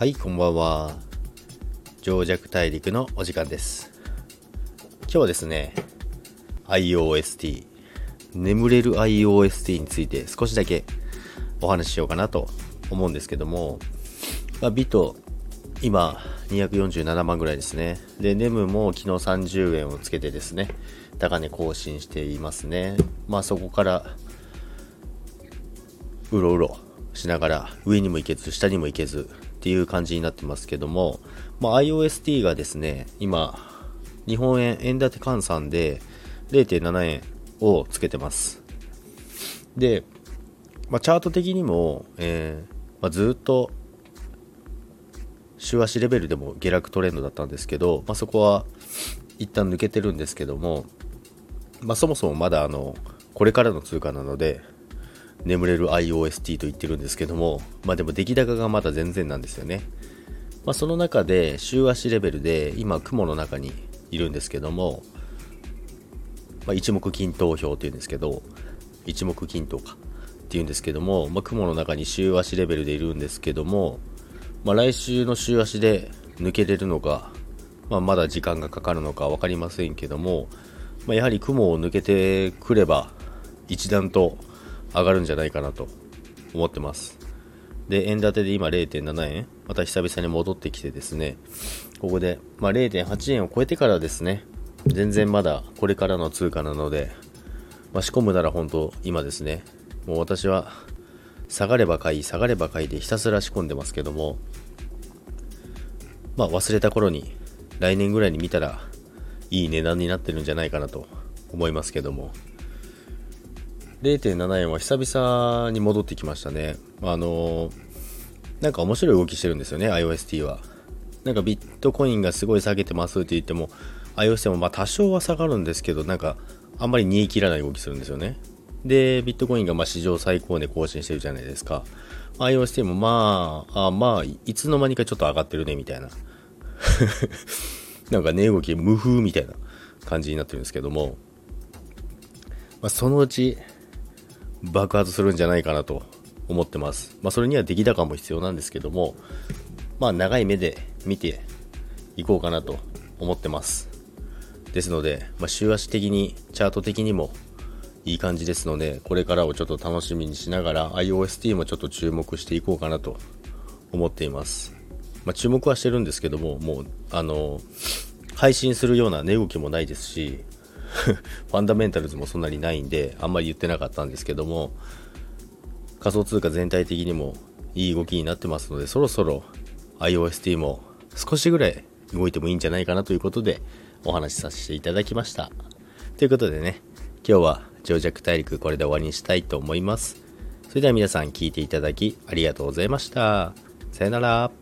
はい、こんばんは。上弱大陸のお時間です。今日はですね、IOST、眠れる IOST について少しだけお話ししようかなと思うんですけども、まあ、ビト、今247万ぐらいですね。で、ネムも昨日30円をつけてですね、高値更新していますね。まあそこから、うろうろしながら上にも行けず下にも行けずっていう感じになってますけども、まあ、IOST がですね今日本円円建て換算で0.7円をつけてます。で、まあ、チャート的にも、えーまあ、ずっと週足レベルでも下落トレンドだったんですけど、まあ、そこは一旦抜けてるんですけども、まあ、そもそもまだあのこれからの通貨なので眠れる IOST と言ってるんですけども、まあでも出来高がまだ全然なんですよね。まあその中で週足レベルで今雲の中にいるんですけども、まあ、一目均等表っていうんですけど、一目均等かっていうんですけども、まあ、雲の中に週足レベルでいるんですけども、まあ、来週の週足で抜けれるのか、まあ、まだ時間がかかるのか分かりませんけども、まあ、やはり雲を抜けてくれば一段と上がるんじゃないかなと思ってます。で、円建てで今0.7円、また久々に戻ってきてですね、ここで、まあ、0.8円を超えてからですね、全然まだこれからの通貨なので、まあ、仕込むなら本当今ですね、もう私は下がれば買い、下がれば買いでひたすら仕込んでますけども、まあ忘れた頃に来年ぐらいに見たらいい値段になってるんじゃないかなと思いますけども、0.7円は久々に戻ってきましたね。あのなんか面白い動きしてるんですよね、IOST は。なんかビットコインがすごい下げてますって言っても、IOST もまあ多少は下がるんですけど、なんかあんまり煮え切らない動きするんですよね。で、ビットコインがまあ史上最高値更新してるじゃないですか。IOST もまあ、あまあ、いつの間にかちょっと上がってるね、みたいな。なんか値動き無風みたいな感じになってるんですけども、まあ、そのうち爆発するんじゃないかなと思ってます。まあ、それには出来高も必要なんですけども、まあ、長い目で見ていこうかなと思ってます。ですので、まあ、週足的に、チャート的にもいい感じですので、これからをちょっと楽しみにしながら、IOST もちょっと注目していこうかなと思っています。まあ、注目はしてるんですけども、もう、あの、配信するような値動きもないですし、ファンダメンタルズもそんなにないんで、あんまり言ってなかったんですけども、仮想通貨全体的にもいい動きになってますので、そろそろ IOST も少しぐらい動いてもいいんじゃないかなということでお話しさせていただきました。ということでね、今日は上弱大陸これで終わりにしたいと思います。それでは皆さん聞いていただきありがとうございました。さよなら。